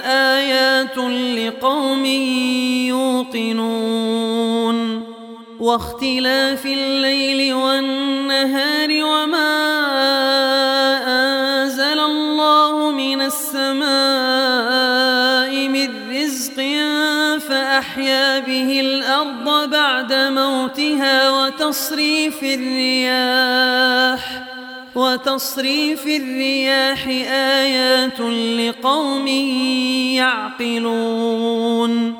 آيات لقوم يوقنون واختلاف الليل والنهار وما أنزل الله من السماء من رزق فأحيا به الأرض بعد موتها وتصريف الرياح وتصريف الرياح آيات لقوم يعقلون.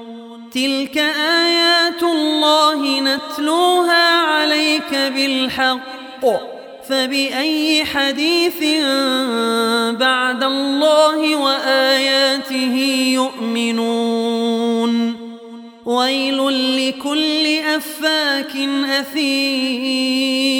تلك آيات الله نتلوها عليك بالحق. فبأي حديث بعد الله وآياته يؤمنون. ويل لكل أفاك أثيم.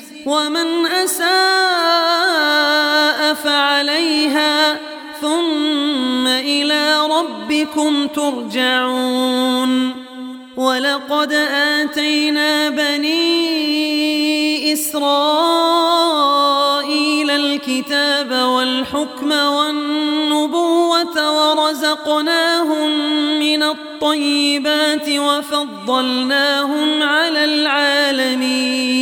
ومن أساء فعليها ثم إلى ربكم ترجعون. ولقد آتينا بني إسرائيل الكتاب والحكم والنبوة ورزقناهم من الطيبات وفضلناهم على العالمين.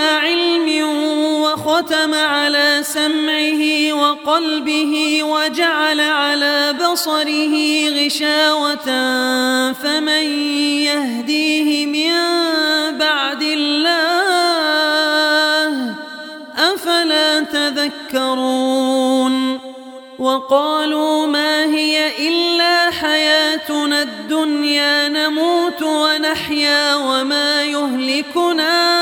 وختم على سمعه وقلبه وجعل على بصره غشاوة فمن يهديه من بعد الله أفلا تذكرون؟ وقالوا ما هي إلا حياتنا الدنيا نموت ونحيا وما يهلكنا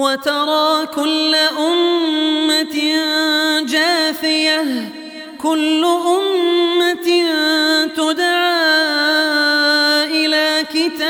وترى كل أمة جاثية كل أمة تدعى إلى كتابها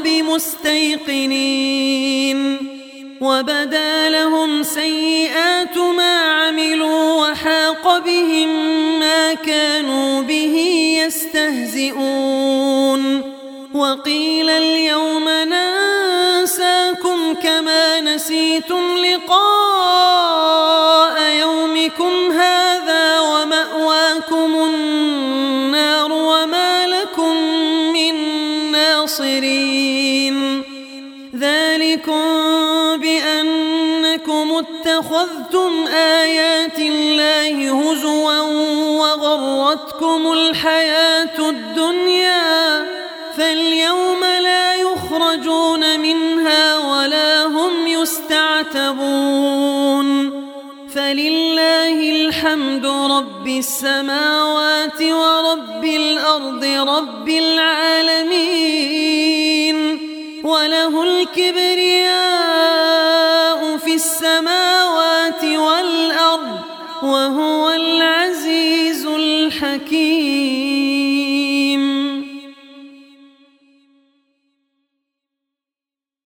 بمستيقنين وبدا لهم سيئات ما عملوا وحاق بهم ما كانوا به يستهزئون وقيل اليوم ننساكم كما نسيتم لقاء وغرتكم الحياة الدنيا فاليوم لا يخرجون منها ولا هم يستعتبون فلله الحمد رب السماوات ورب الأرض رب العالمين وله الكبرياء